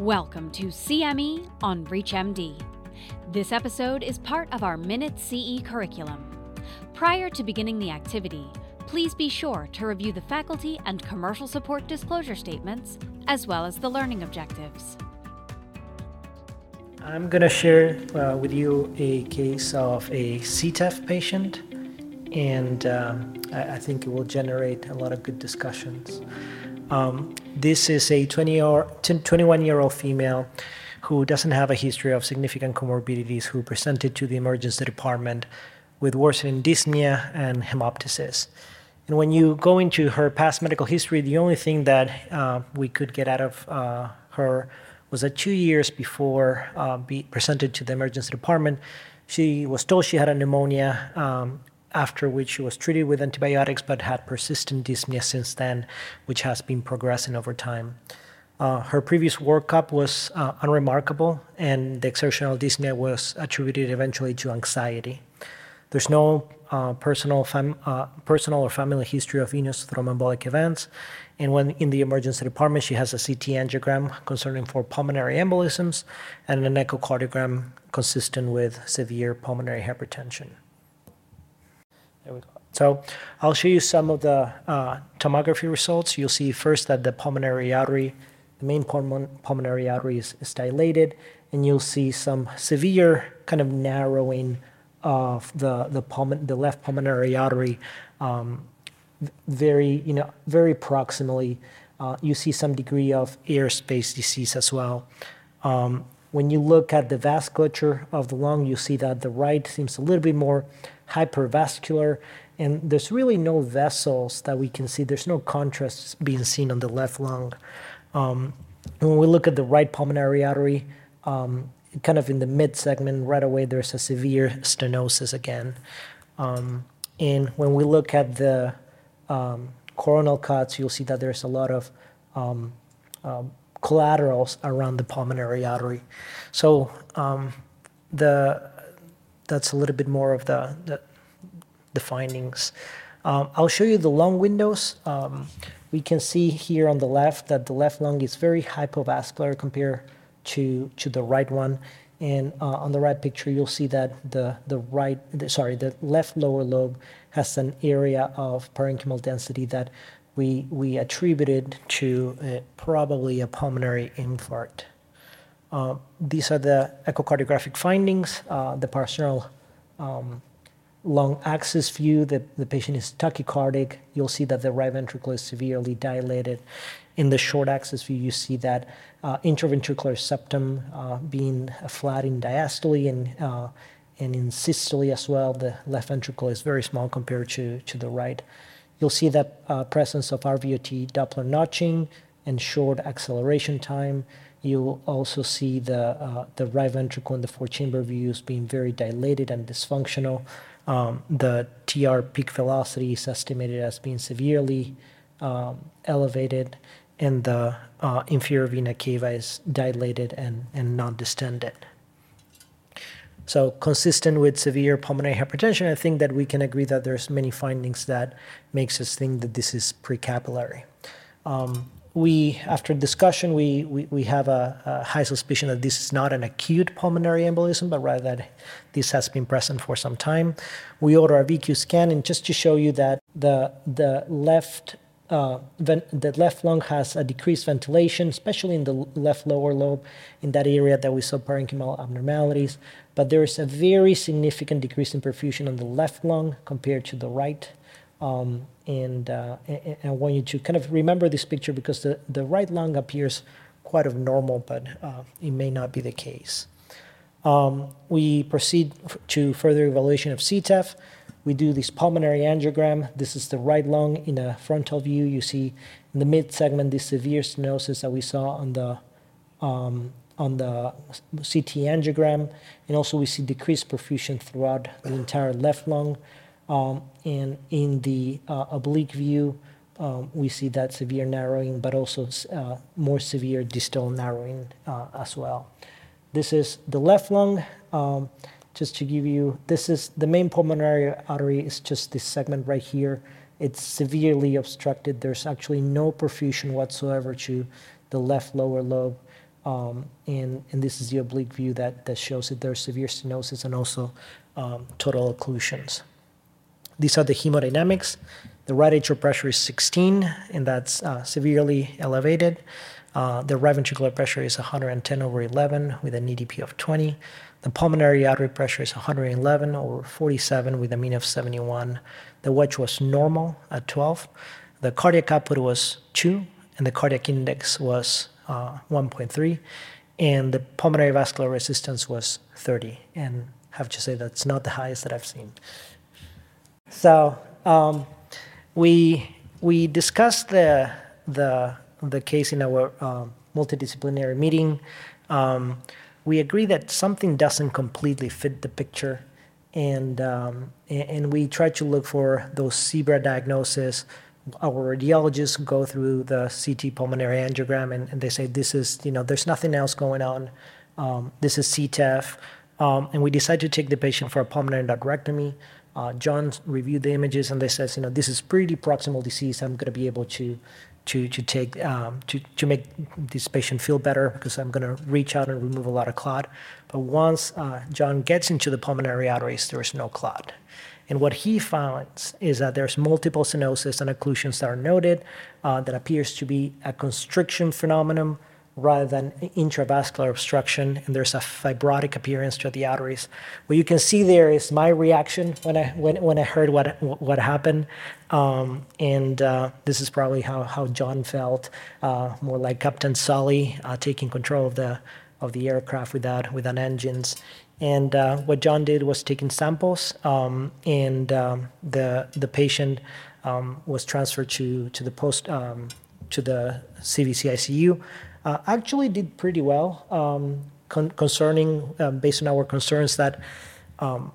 Welcome to CME on ReachMD. This episode is part of our Minute CE curriculum. Prior to beginning the activity, please be sure to review the faculty and commercial support disclosure statements, as well as the learning objectives. I'm going to share uh, with you a case of a CTEPH patient, and um, I, I, think it will generate a lot of good discussions. Um, this is a 20 or 21 year old female who doesn't have a history of significant comorbidities who presented to the emergency department with worsening dyspnea and hemoptysis. And when you go into her past medical history, the only thing that uh, we could get out of uh, her was that two years before uh, be presented to the emergency department, she was told she had a pneumonia, um, after which she was treated with antibiotics but had persistent dyspnea since then, which has been progressing over time. Uh, her previous workup was uh, unremarkable, and the exertional dyspnea was attributed eventually to anxiety. There's no uh, personal, uh, personal or family history of venous thromboembolic events. And when in the emergency department, she has a CT angiogram concerning for pulmonary embolisms and an echocardiogram consistent with severe pulmonary hypertension. So I'll show you some of the uh, tomography results. You'll see first that the pulmonary artery, the main pulmonary artery is, is dilated, and you'll see some severe kind of narrowing of the the, pulmon- the left pulmonary artery um, very you know very proximally. Uh, you see some degree of airspace disease as well. Um, when you look at the vasculature of the lung, you see that the right seems a little bit more hypervascular, and there's really no vessels that we can see. There's no contrast being seen on the left lung. Um, when we look at the right pulmonary artery, um, kind of in the mid segment, right away, there's a severe stenosis again. Um, and when we look at the um, coronal cuts, you'll see that there's a lot of um, collaterals around the pulmonary artery. So the that's a little bit more of the the, the findings. Um, I'll show you the lung windows. Um, we can see here on the left that the left lung is very hypovascular compared to, to the right one. And uh, on the right picture, you'll see that the, the right, the, sorry, the left lower lobe has an area of parenchymal density that we, we attributed to uh, probably a pulmonary infarct. Uh, these are the echocardiographic findings. Uh, the partial um, lung axis view, the, the patient is tachycardic. You'll see that the right ventricle is severely dilated. In the short axis view, you see that uh, interventricular septum uh, being flat in diastole and, uh, and in systole as well. The left ventricle is very small compared to, to the right. You'll see that uh, presence of RVOT Doppler notching and short acceleration time. You'll also see the, uh, the right ventricle in the four chamber views being very dilated and dysfunctional. Um, the TR peak velocity is estimated as being severely um, elevated, and the uh, inferior vena cava is dilated and, and non distended. So consistent with severe pulmonary hypertension, I think that we can agree that there's many findings that makes us think that this is precapillary. Um, we, after discussion, we, we, we have a, a, high suspicion that this is not an acute pulmonary embolism, but rather that this has been present for some time. We order a VQ scan, and just to show you that the, the left uh, the left lung has a decreased ventilation, especially in the left lower lobe, in that area that we saw parenchymal abnormalities. But there is a very significant decrease in perfusion on the left lung compared to the right. Um, and, uh, and, I want you to kind of remember this picture because the, the right lung appears quite abnormal, but uh, it may not be the case. Um, we proceed to further evaluation of CTEPH. We do this pulmonary angiogram. This is the right lung in a frontal view. You see in the mid segment this severe stenosis that we saw on the um, on the CT angiogram, and also we see decreased perfusion throughout the entire left lung. Um, and in the uh, oblique view, um, we see that severe narrowing, but also uh, more severe distal narrowing uh, as well. This is the left lung. Um, just to give you, this is the main pulmonary artery is just this segment right here. It's severely obstructed. There's actually no perfusion whatsoever to the left lower lobe. And, this is the oblique view that, shows that there's severe stenosis and also total occlusions. These are the hemodynamics. The right atrial pressure is 16, and that's uh, severely elevated. Uh, the right ventricular pressure is 110 over 11 with an EDP of 20. The pulmonary artery pressure is 111 over 47 with a mean of 71. The wedge was normal at 12. The cardiac output was 2, and the cardiac index was uh, 1.3. And the pulmonary vascular resistance was 30. And I have to say that's not the highest that I've seen. So um, we, we discussed the, the the case in our uh, multidisciplinary meeting, um, we agree that something doesn't completely fit the picture, and um, and we try to look for those zebra diagnoses. Our radiologists go through the CT pulmonary angiogram, and, and they say this is you know there's nothing else going on. Um, this is CTEPH, um, and we decide to take the patient for a pulmonary endarterectomy. Uh, John reviewed the images and they says, you know, this is pretty proximal disease. I'm going to be able to to to take um, to to make this patient feel better because I'm going to reach out and remove a lot of clot. But once uh, John gets into the pulmonary arteries, there is no clot. And what he finds is that there's multiple stenosis and occlusions that are noted uh, that appears to be a constriction phenomenon rather than intravascular obstruction, and there's a fibrotic appearance to the arteries. What you can see there is my reaction when I when, when I heard what what happened, um, and uh, this is probably how how John felt, uh, more like Captain Sully uh, taking control of the of the aircraft without without engines. And uh, what John did was taking samples, um, and um, the the patient um, was transferred to to the post um, to the CVC ICU uh, actually did pretty well um, con- concerning, um, based on our concerns that um,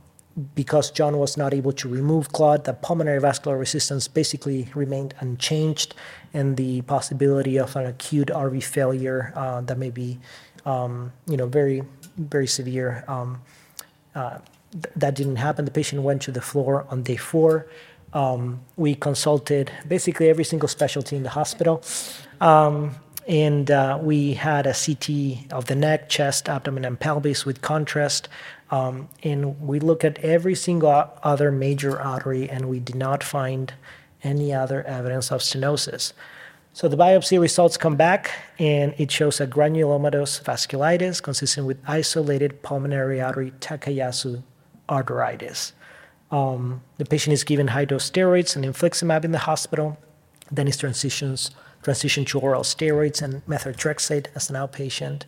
because John was not able to remove clot, the pulmonary vascular resistance basically remained unchanged, and the possibility of an acute RV failure uh, that may be, um, you know, very, very severe. Um, uh, th- that didn't happen. The patient went to the floor on day four. Um, we consulted basically every single specialty in the hospital. Um, and uh, we had a CT of the neck, chest, abdomen, and pelvis with contrast. Um, and we looked at every single other major artery, and we did not find any other evidence of stenosis. So the biopsy results come back, and it shows a granulomatous vasculitis consistent with isolated pulmonary artery Takayasu arteritis. Um, the patient is given high dose steroids and infliximab in the hospital. Then his transitions transition to oral steroids and methotrexate as an outpatient.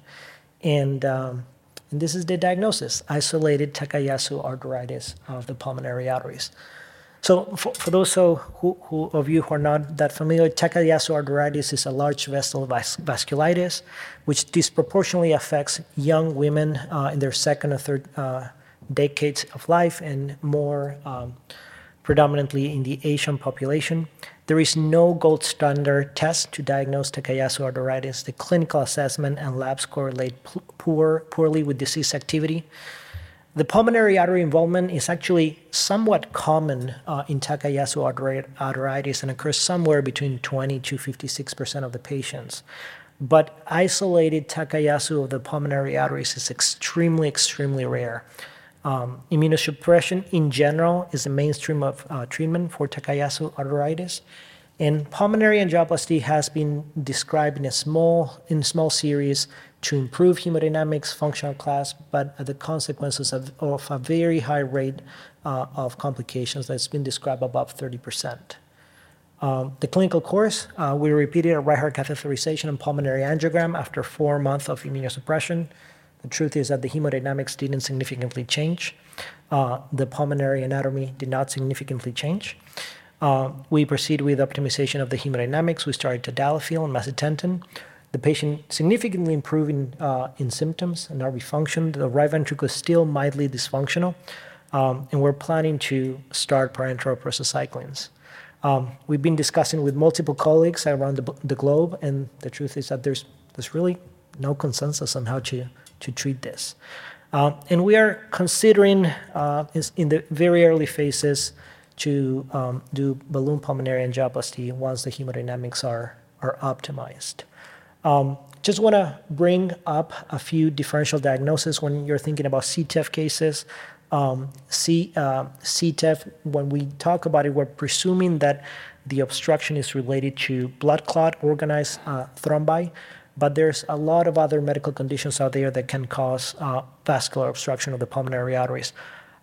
And, um, and this is the diagnosis isolated Takayasu arteritis of the pulmonary arteries. So, for, for those who, who, of you who are not that familiar, Takayasu arteritis is a large vessel vas- vasculitis, which disproportionately affects young women uh, in their second or third uh, decades of life and more um, predominantly in the Asian population. There is no gold standard test to diagnose Takayasu arteritis. The clinical assessment and labs correlate poor, poorly with disease activity. The pulmonary artery involvement is actually somewhat common uh, in Takayasu arteritis and occurs somewhere between 20 to 56% of the patients. But isolated Takayasu of the pulmonary arteries is extremely, extremely rare. Um, immunosuppression in general is the mainstream of uh, treatment for Takayasu arteritis. And pulmonary angioplasty has been described in a small, in small series to improve hemodynamics, functional class, but the consequences of, of a very high rate uh, of complications that's been described above 30%. Um, the clinical course, uh, we repeated a right heart catheterization and pulmonary angiogram after four months of immunosuppression. The truth is that the hemodynamics didn't significantly change. Uh, the pulmonary anatomy did not significantly change. Uh, we proceed with optimization of the hemodynamics. We started tadalafil and macitentan. The patient significantly improved in, uh, in symptoms and RV function. The right ventricle is still mildly dysfunctional, um, and we're planning to start parenteral prostacyclins. Um, we've been discussing with multiple colleagues around the, the globe, and the truth is that there's, there's really no consensus on how to to treat this. Uh, and we are considering uh, in the very early phases to um, do balloon pulmonary angioplasty once the hemodynamics are, are optimized. Um, just want to bring up a few differential diagnoses when you're thinking about CTEPH cases. Um, C, uh, CTEPH, when we talk about it, we're presuming that the obstruction is related to blood clot, organized uh, thrombi, but there's a lot of other medical conditions out there that can cause uh, vascular obstruction of the pulmonary arteries.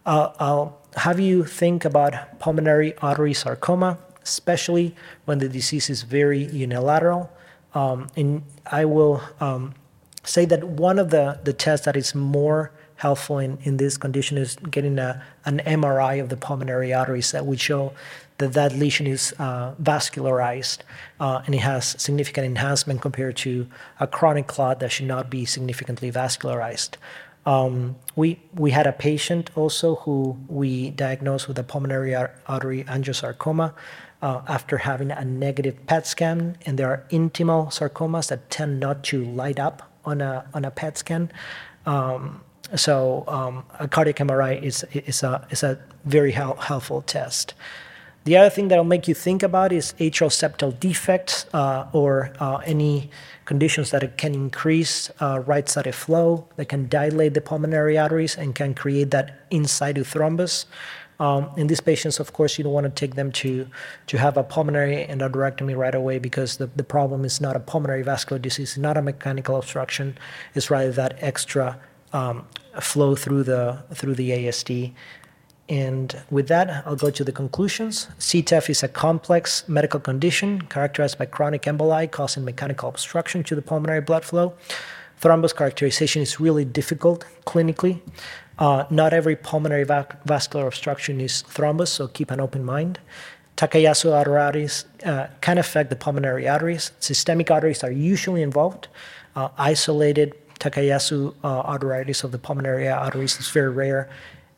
Uh, I'll have you think about pulmonary artery sarcoma, especially when the disease is very unilateral. Um, and I will um, say that one of the, the tests that is more helpful in, in this condition is getting a, an MRI of the pulmonary arteries that would show that that lesion is uh, vascularized uh, and it has significant enhancement compared to a chronic clot that should not be significantly vascularized. Um, we, we had a patient also who we diagnosed with a pulmonary artery angiosarcoma uh, after having a negative PET scan, and there are intimal sarcomas that tend not to light up on a, on a PET scan. Um, so um, a cardiac MRI is, is, a, is a very hel- helpful test. The other thing that'll make you think about is atrial septal defects uh, or uh, any conditions that can increase uh, right-sided flow, that can dilate the pulmonary arteries and can create that in situ thrombus. Um, in these patients, of course, you don't want to take them to, to have a pulmonary endarterectomy right away because the, the problem is not a pulmonary vascular disease, not a mechanical obstruction. It's rather that extra um, flow through the, through the ASD. And with that, I'll go to the conclusions. CTEPH is a complex medical condition characterized by chronic emboli causing mechanical obstruction to the pulmonary blood flow. Thrombus characterization is really difficult clinically. Uh, not every pulmonary va- vascular obstruction is thrombus, so keep an open mind. Takayasu arteries uh, can affect the pulmonary arteries. Systemic arteries are usually involved. Uh, isolated Takayasu uh, arteritis of the pulmonary arteries is very rare.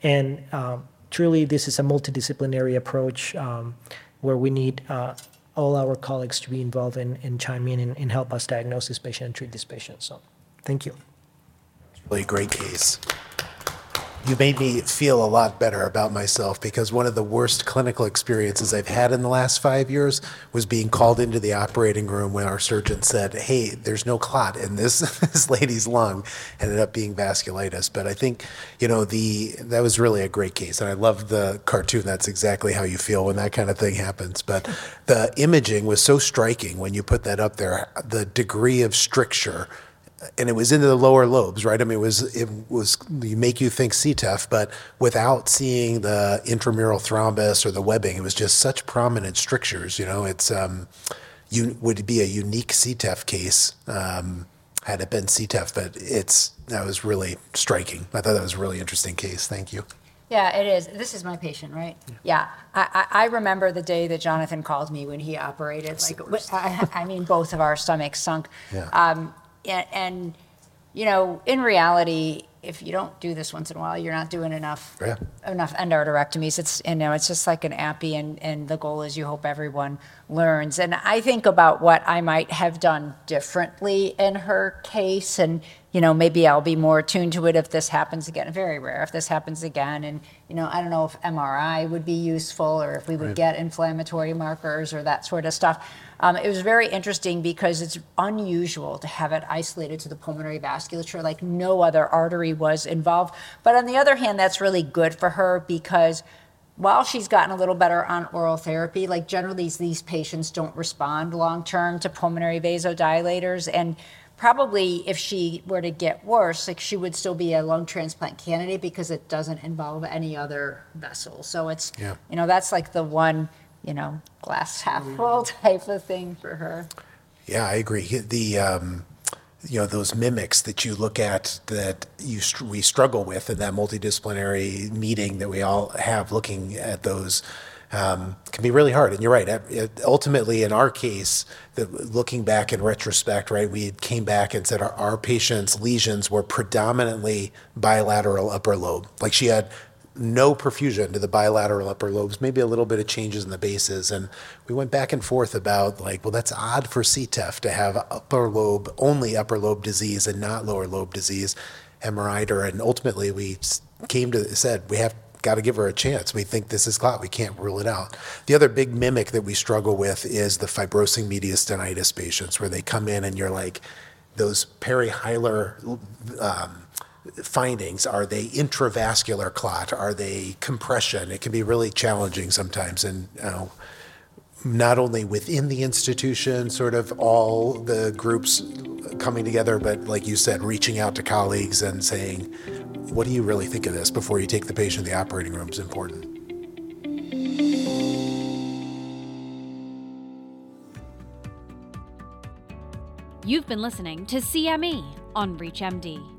And um, truly, this is a multidisciplinary approach um, where we need uh, all our colleagues to be involved and, and chime in and, and help us diagnose this patient and treat this patient. So, thank you. Really great case you made me feel a lot better about myself because one of the worst clinical experiences I've had in the last five years was being called into the operating room when our surgeon said, "Hey, there's no clot in this this lady's lung." Ended up being vasculitis, but I think you know the that was really a great case, and I love the cartoon. That's exactly how you feel when that kind of thing happens. But the imaging was so striking when you put that up there. The degree of stricture and it was into the lower lobes, right? I mean, it was it was you make you think CTEPH, but without seeing the intramural thrombus or the webbing, it was just such prominent strictures. You know, it's um, you would be a unique CTEPH case um, had it been CTEPH, but it's that was really striking. I thought that was a really interesting case. Thank you. Yeah, it is. This is my patient, right? Yeah. I, I, I remember the day that Jonathan called me when he operated. Like, I, I mean, both of our stomachs sunk. Yeah. Um, and, and you know, in reality, if you don't do this once in a while, you're not doing enough Yeah. enough endarterectomies. It's you know, it's just like an appy, and and the goal is you hope everyone learns. And I think about what I might have done differently in her case, and you know, maybe I'll be more attuned to it if this happens again. Very rare if this happens again, and you know, I don't know if MRI would be useful or if we would get inflammatory markers or that sort of stuff. Um, it was very interesting because it's unusual to have it isolated to the pulmonary vasculature, like no other artery was involved. But on the other hand, that's really good for her because while she's gotten a little better on oral therapy, like generally these patients don't respond long term to pulmonary vasodilators. And probably if she were to get worse, like she would still be a lung transplant candidate because it doesn't involve any other vessel. So it's, Yeah. you know, that's like the one you know, glass half full type of thing for her. Yeah, I agree. The um, you know those mimics that you look at that you we struggle with in that multidisciplinary meeting that we all have looking at those um, can be really hard. And you're right. Ultimately, in our case, the, looking back in retrospect, right, we came back and said our, our patient's lesions were predominantly bilateral upper lobe. Like she had no perfusion to the bilateral upper lobes, maybe a little bit of changes in the bases. And we went back and forth about like, well, that's odd for CTEPH to have upper lobe, only upper lobe disease and not lower lobe disease, MRI her. And ultimately we came to, said we have, got to give her a chance. We think this is clot. We can't rule it out. The other big mimic that we struggle with is the fibrosing mediastinitis patients, where they come in and you're like, those perihilar um, findings are they intravascular clot? Are they compression? It can be really challenging sometimes. And you know, not only within the institution, sort of all the groups coming together, but like you said, reaching out to colleagues and saying, what do you really think of this before you take the patient to the operating room is important. You've been listening to CME on ReachMD.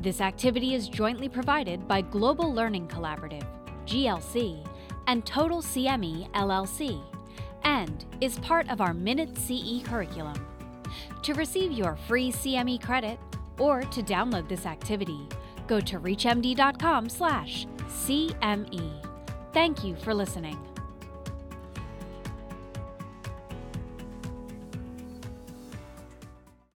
This activity is jointly provided by Global Learning Collaborative, GLC, and Total CME LLC, and is part of our Minute CE curriculum. To receive your free CME credit or to download this activity, go to reachmd.com/cme. Thank you for listening.